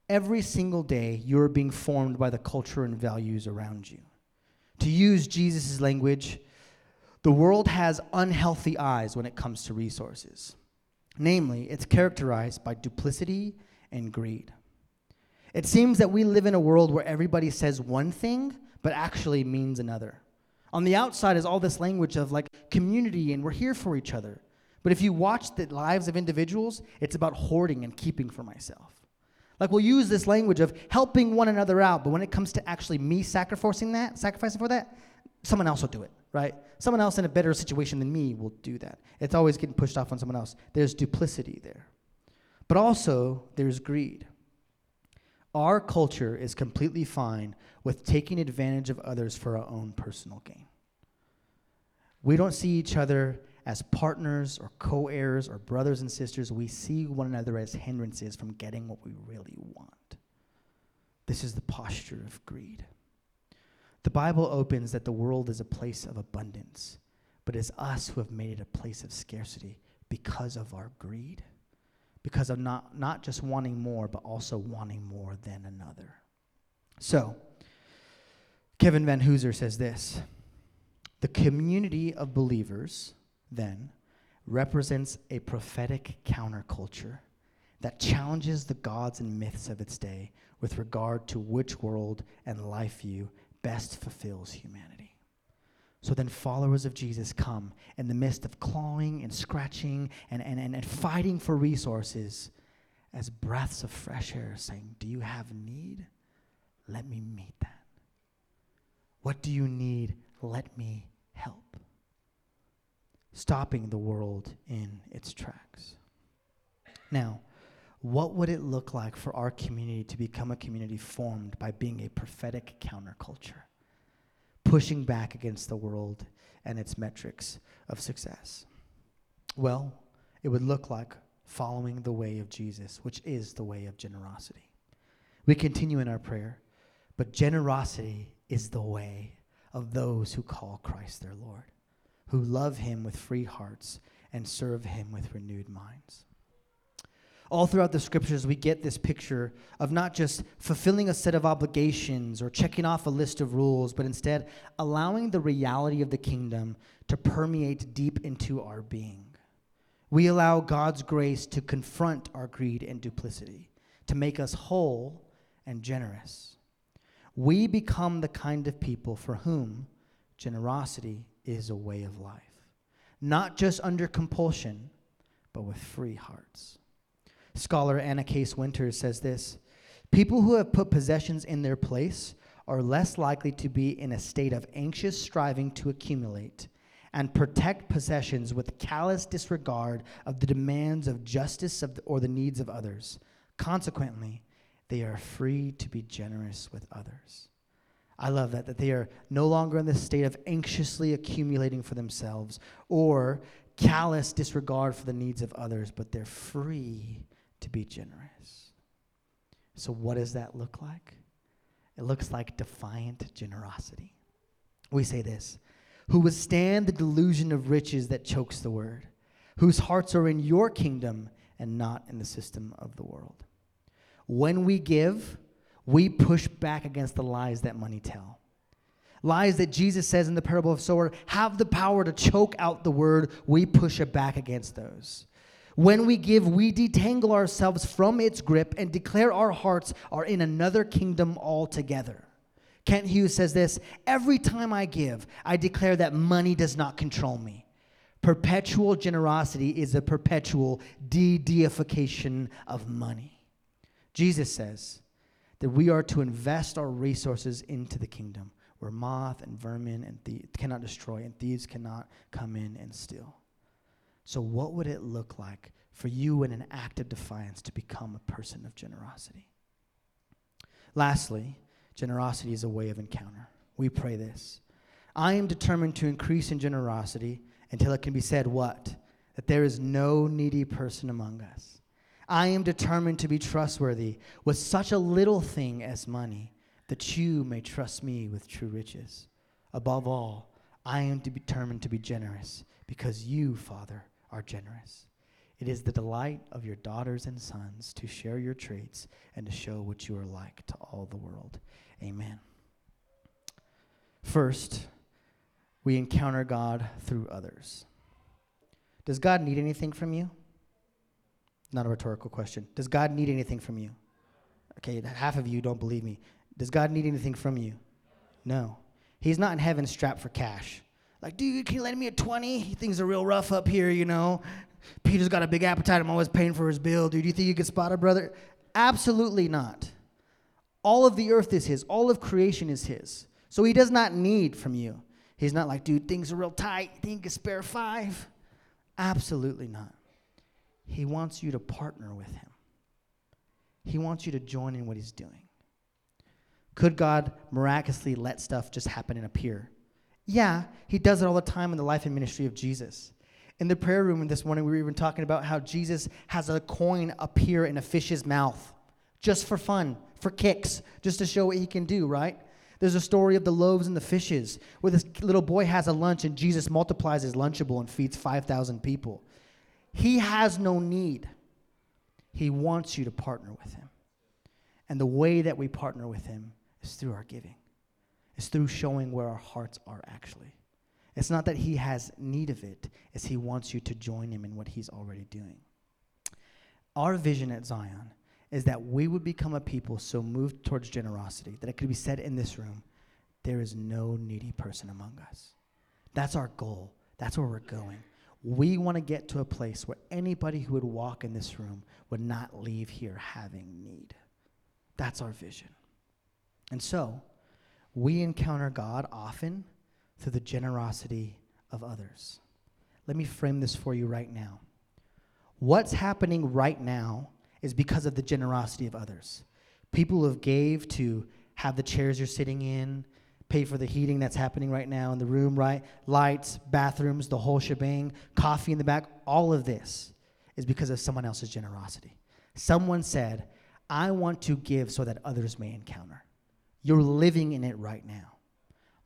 Every single day, you're being formed by the culture and values around you. To use Jesus' language, the world has unhealthy eyes when it comes to resources. Namely, it's characterized by duplicity and greed. It seems that we live in a world where everybody says one thing, but actually means another. On the outside is all this language of like community and we're here for each other. But if you watch the lives of individuals, it's about hoarding and keeping for myself. Like we'll use this language of helping one another out, but when it comes to actually me sacrificing that, sacrificing for that, someone else will do it, right? Someone else in a better situation than me will do that. It's always getting pushed off on someone else. There's duplicity there. But also, there's greed. Our culture is completely fine with taking advantage of others for our own personal gain. We don't see each other as partners or co heirs or brothers and sisters, we see one another as hindrances from getting what we really want. This is the posture of greed. The Bible opens that the world is a place of abundance, but it's us who have made it a place of scarcity because of our greed, because of not, not just wanting more, but also wanting more than another. So, Kevin Vanhoozer says this The community of believers then, represents a prophetic counterculture that challenges the gods and myths of its day with regard to which world and life view best fulfills humanity. So then, followers of Jesus come in the midst of clawing and scratching and, and, and, and fighting for resources as breaths of fresh air, saying, Do you have need? Let me meet that. What do you need? Let me help stopping the world in its tracks. Now, what would it look like for our community to become a community formed by being a prophetic counterculture, pushing back against the world and its metrics of success? Well, it would look like following the way of Jesus, which is the way of generosity. We continue in our prayer, but generosity is the way of those who call Christ their Lord, who love him with free hearts and serve him with renewed minds. All throughout the scriptures, we get this picture of not just fulfilling a set of obligations or checking off a list of rules, but instead allowing the reality of the kingdom to permeate deep into our being. We allow God's grace to confront our greed and duplicity, to make us whole and generous. We become the kind of people for whom generosity is a way of life, not just under compulsion, but with free hearts. Scholar Anna Case Winters says this People who have put possessions in their place are less likely to be in a state of anxious striving to accumulate and protect possessions with callous disregard of the demands of justice of the, or the needs of others. Consequently, they are free to be generous with others. I love that, that they are no longer in the state of anxiously accumulating for themselves or callous disregard for the needs of others, but they're free to be generous. So, what does that look like? It looks like defiant generosity. We say this who withstand the delusion of riches that chokes the word, whose hearts are in your kingdom and not in the system of the world. When we give, we push back against the lies that money tell. Lies that Jesus says in the parable of sower have the power to choke out the word. We push it back against those. When we give, we detangle ourselves from its grip and declare our hearts are in another kingdom altogether. Kent Hughes says this Every time I give, I declare that money does not control me. Perpetual generosity is a perpetual de deification of money. Jesus says that we are to invest our resources into the kingdom where moth and vermin and thieves cannot destroy and thieves cannot come in and steal. So, what would it look like for you in an act of defiance to become a person of generosity? Lastly, generosity is a way of encounter. We pray this I am determined to increase in generosity until it can be said, What? That there is no needy person among us. I am determined to be trustworthy with such a little thing as money, that you may trust me with true riches. Above all, I am determined to be generous because you, Father, are generous. It is the delight of your daughters and sons to share your traits and to show what you are like to all the world. Amen. First, we encounter God through others. Does God need anything from you? Not a rhetorical question. Does God need anything from you? Okay, half of you don't believe me. Does God need anything from you? No. He's not in heaven strapped for cash. Like, dude, can you lend me a 20? Things are real rough up here, you know. Peter's got a big appetite. I'm always paying for his bill. Dude, you think you could spot a brother? Absolutely not. All of the earth is his, all of creation is his. So he does not need from you. He's not like, dude, things are real tight. Think you can spare five? Absolutely not. He wants you to partner with him, he wants you to join in what he's doing. Could God miraculously let stuff just happen and appear? Yeah, he does it all the time in the life and ministry of Jesus. In the prayer room this morning, we were even talking about how Jesus has a coin appear in a fish's mouth just for fun, for kicks, just to show what he can do, right? There's a story of the loaves and the fishes where this little boy has a lunch and Jesus multiplies his Lunchable and feeds 5,000 people. He has no need. He wants you to partner with him. And the way that we partner with him is through our giving is through showing where our hearts are actually. It's not that he has need of it, it's he wants you to join him in what he's already doing. Our vision at Zion is that we would become a people so moved towards generosity that it could be said in this room, there is no needy person among us. That's our goal. That's where we're going. We want to get to a place where anybody who would walk in this room would not leave here having need. That's our vision. And so, we encounter God often through the generosity of others. Let me frame this for you right now. What's happening right now is because of the generosity of others. People have gave to have the chairs you're sitting in, pay for the heating that's happening right now in the room, right? Lights, bathrooms, the whole shebang, coffee in the back, all of this is because of someone else's generosity. Someone said, I want to give so that others may encounter. You're living in it right now.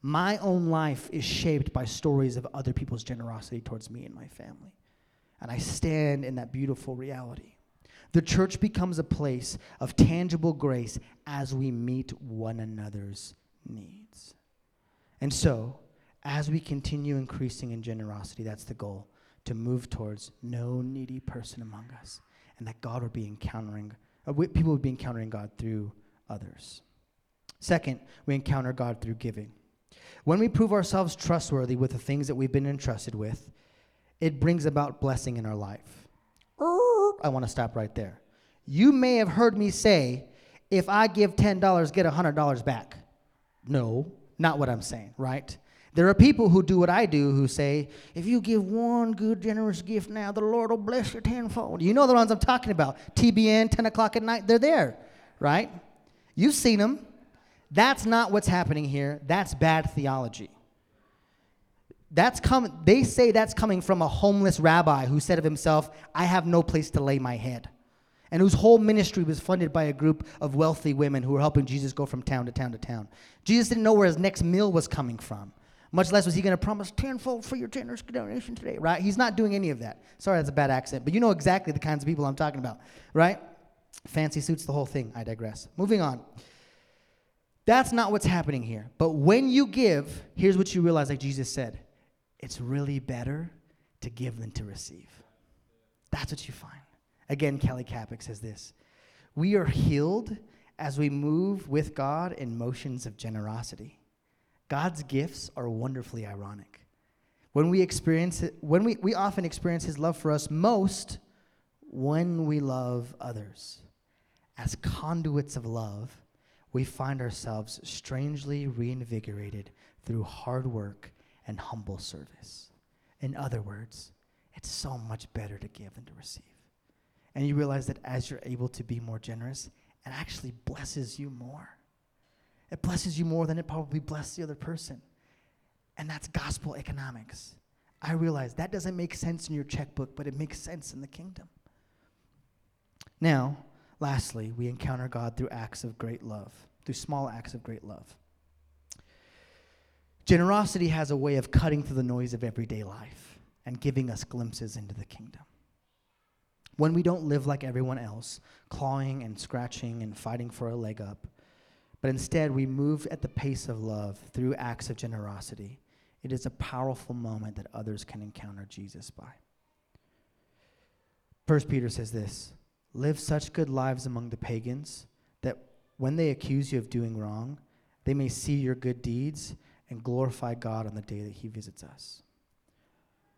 My own life is shaped by stories of other people's generosity towards me and my family. And I stand in that beautiful reality. The church becomes a place of tangible grace as we meet one another's needs. And so, as we continue increasing in generosity, that's the goal to move towards no needy person among us, and that God would be encountering, uh, people would be encountering God through others. Second, we encounter God through giving. When we prove ourselves trustworthy with the things that we've been entrusted with, it brings about blessing in our life. I want to stop right there. You may have heard me say, if I give $10, get $100 back. No, not what I'm saying, right? There are people who do what I do who say, if you give one good, generous gift now, the Lord will bless you tenfold. You know the ones I'm talking about. TBN, 10 o'clock at night, they're there, right? You've seen them. That's not what's happening here. That's bad theology. That's coming, they say that's coming from a homeless rabbi who said of himself, I have no place to lay my head. And whose whole ministry was funded by a group of wealthy women who were helping Jesus go from town to town to town. Jesus didn't know where his next meal was coming from. Much less was he going to promise tenfold for your generous donation today, right? He's not doing any of that. Sorry, that's a bad accent, but you know exactly the kinds of people I'm talking about, right? Fancy suits, the whole thing. I digress. Moving on. That's not what's happening here. But when you give, here's what you realize, like Jesus said it's really better to give than to receive. That's what you find. Again, Kelly Kapic says this We are healed as we move with God in motions of generosity. God's gifts are wonderfully ironic. When we experience it, when we, we often experience his love for us most when we love others. As conduits of love, we find ourselves strangely reinvigorated through hard work and humble service. In other words, it's so much better to give than to receive. And you realize that as you're able to be more generous, it actually blesses you more. It blesses you more than it probably blessed the other person. And that's gospel economics. I realize that doesn't make sense in your checkbook, but it makes sense in the kingdom. Now, lastly, we encounter God through acts of great love, through small acts of great love. Generosity has a way of cutting through the noise of everyday life and giving us glimpses into the kingdom. When we don't live like everyone else, clawing and scratching and fighting for a leg up, but instead we move at the pace of love through acts of generosity, it is a powerful moment that others can encounter Jesus by. First Peter says this Live such good lives among the pagans that when they accuse you of doing wrong, they may see your good deeds and glorify God on the day that he visits us.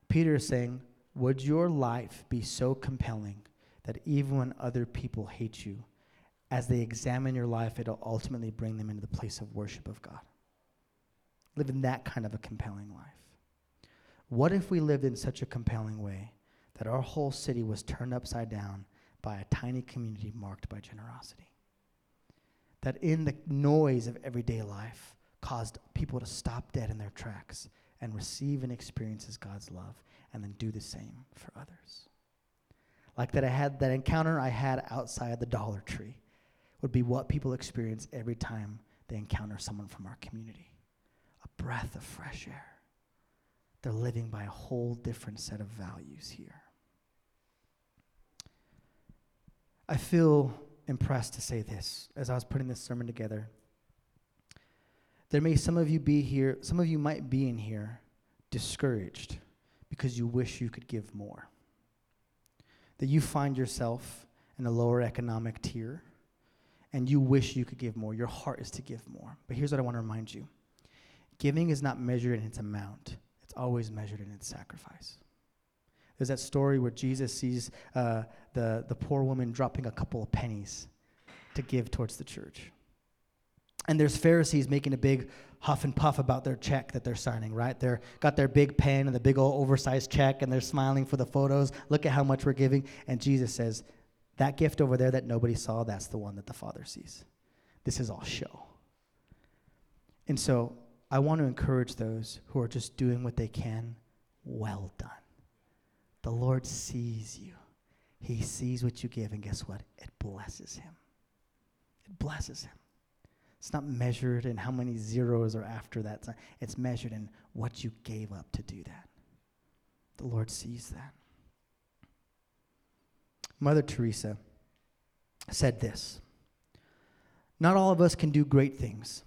Peter is saying, Would your life be so compelling that even when other people hate you, as they examine your life, it'll ultimately bring them into the place of worship of God? Live in that kind of a compelling life. What if we lived in such a compelling way that our whole city was turned upside down by a tiny community marked by generosity? That in the noise of everyday life, caused people to stop dead in their tracks and receive and experience God's love and then do the same for others. Like that I had that encounter I had outside the Dollar Tree would be what people experience every time they encounter someone from our community. A breath of fresh air. They're living by a whole different set of values here. I feel impressed to say this as I was putting this sermon together. There may some of you be here, some of you might be in here discouraged because you wish you could give more. That you find yourself in a lower economic tier and you wish you could give more. Your heart is to give more. But here's what I want to remind you giving is not measured in its amount, it's always measured in its sacrifice. There's that story where Jesus sees uh, the, the poor woman dropping a couple of pennies to give towards the church. And there's Pharisees making a big huff and puff about their check that they're signing, right? They're got their big pen and the big old oversized check and they're smiling for the photos. Look at how much we're giving. And Jesus says, That gift over there that nobody saw, that's the one that the Father sees. This is all show. And so I want to encourage those who are just doing what they can. Well done. The Lord sees you. He sees what you give, and guess what? It blesses him. It blesses him. It's not measured in how many zeros are after that. It's measured in what you gave up to do that. The Lord sees that. Mother Teresa said this Not all of us can do great things,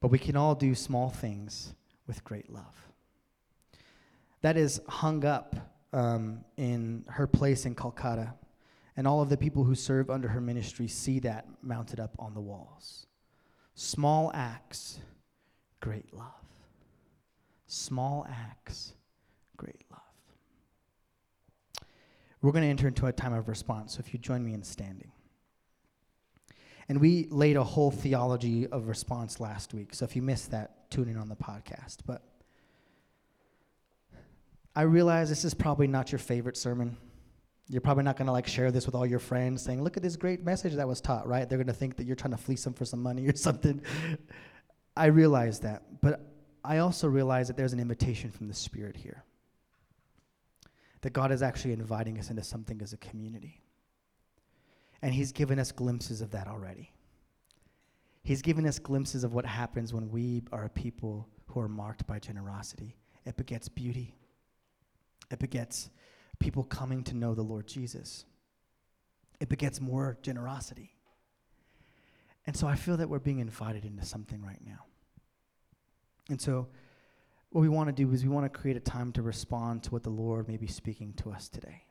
but we can all do small things with great love. That is hung up um, in her place in Calcutta, and all of the people who serve under her ministry see that mounted up on the walls. Small acts, great love. Small acts, great love. We're going to enter into a time of response, so if you join me in standing. And we laid a whole theology of response last week, so if you missed that, tune in on the podcast. But I realize this is probably not your favorite sermon. You're probably not going to like share this with all your friends saying, "Look at this great message that was taught," right? They're going to think that you're trying to fleece them for some money or something. I realize that, but I also realize that there's an invitation from the Spirit here that God is actually inviting us into something as a community. And He's given us glimpses of that already. He's given us glimpses of what happens when we are a people who are marked by generosity. It begets beauty, it begets people coming to know the Lord Jesus, it begets more generosity. And so I feel that we're being invited into something right now. And so what we want to do is we want to create a time to respond to what the Lord may be speaking to us today.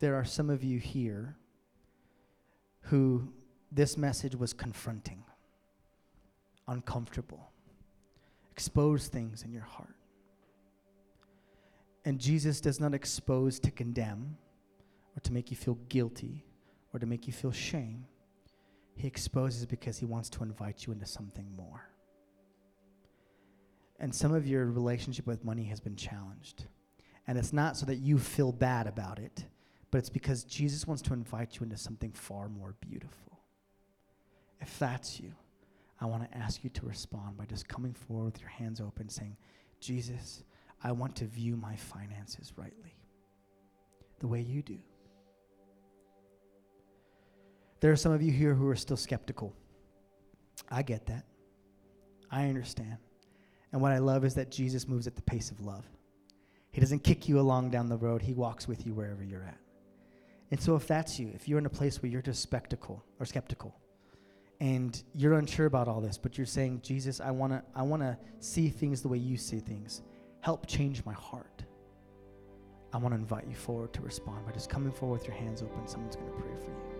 There are some of you here who this message was confronting, uncomfortable, expose things in your heart. And Jesus does not expose to condemn or to make you feel guilty or to make you feel shame. He exposes because he wants to invite you into something more. And some of your relationship with money has been challenged. And it's not so that you feel bad about it, but it's because Jesus wants to invite you into something far more beautiful. If that's you, I want to ask you to respond by just coming forward with your hands open, saying, Jesus, I want to view my finances rightly, the way you do. There are some of you here who are still skeptical. I get that. I understand. And what I love is that Jesus moves at the pace of love. He doesn't kick you along down the road, He walks with you wherever you're at. And so, if that's you, if you're in a place where you're just spectacle or skeptical, and you're unsure about all this, but you're saying, Jesus, I wanna, I wanna see things the way you see things. Help change my heart. I want to invite you forward to respond by just coming forward with your hands open. Someone's going to pray for you.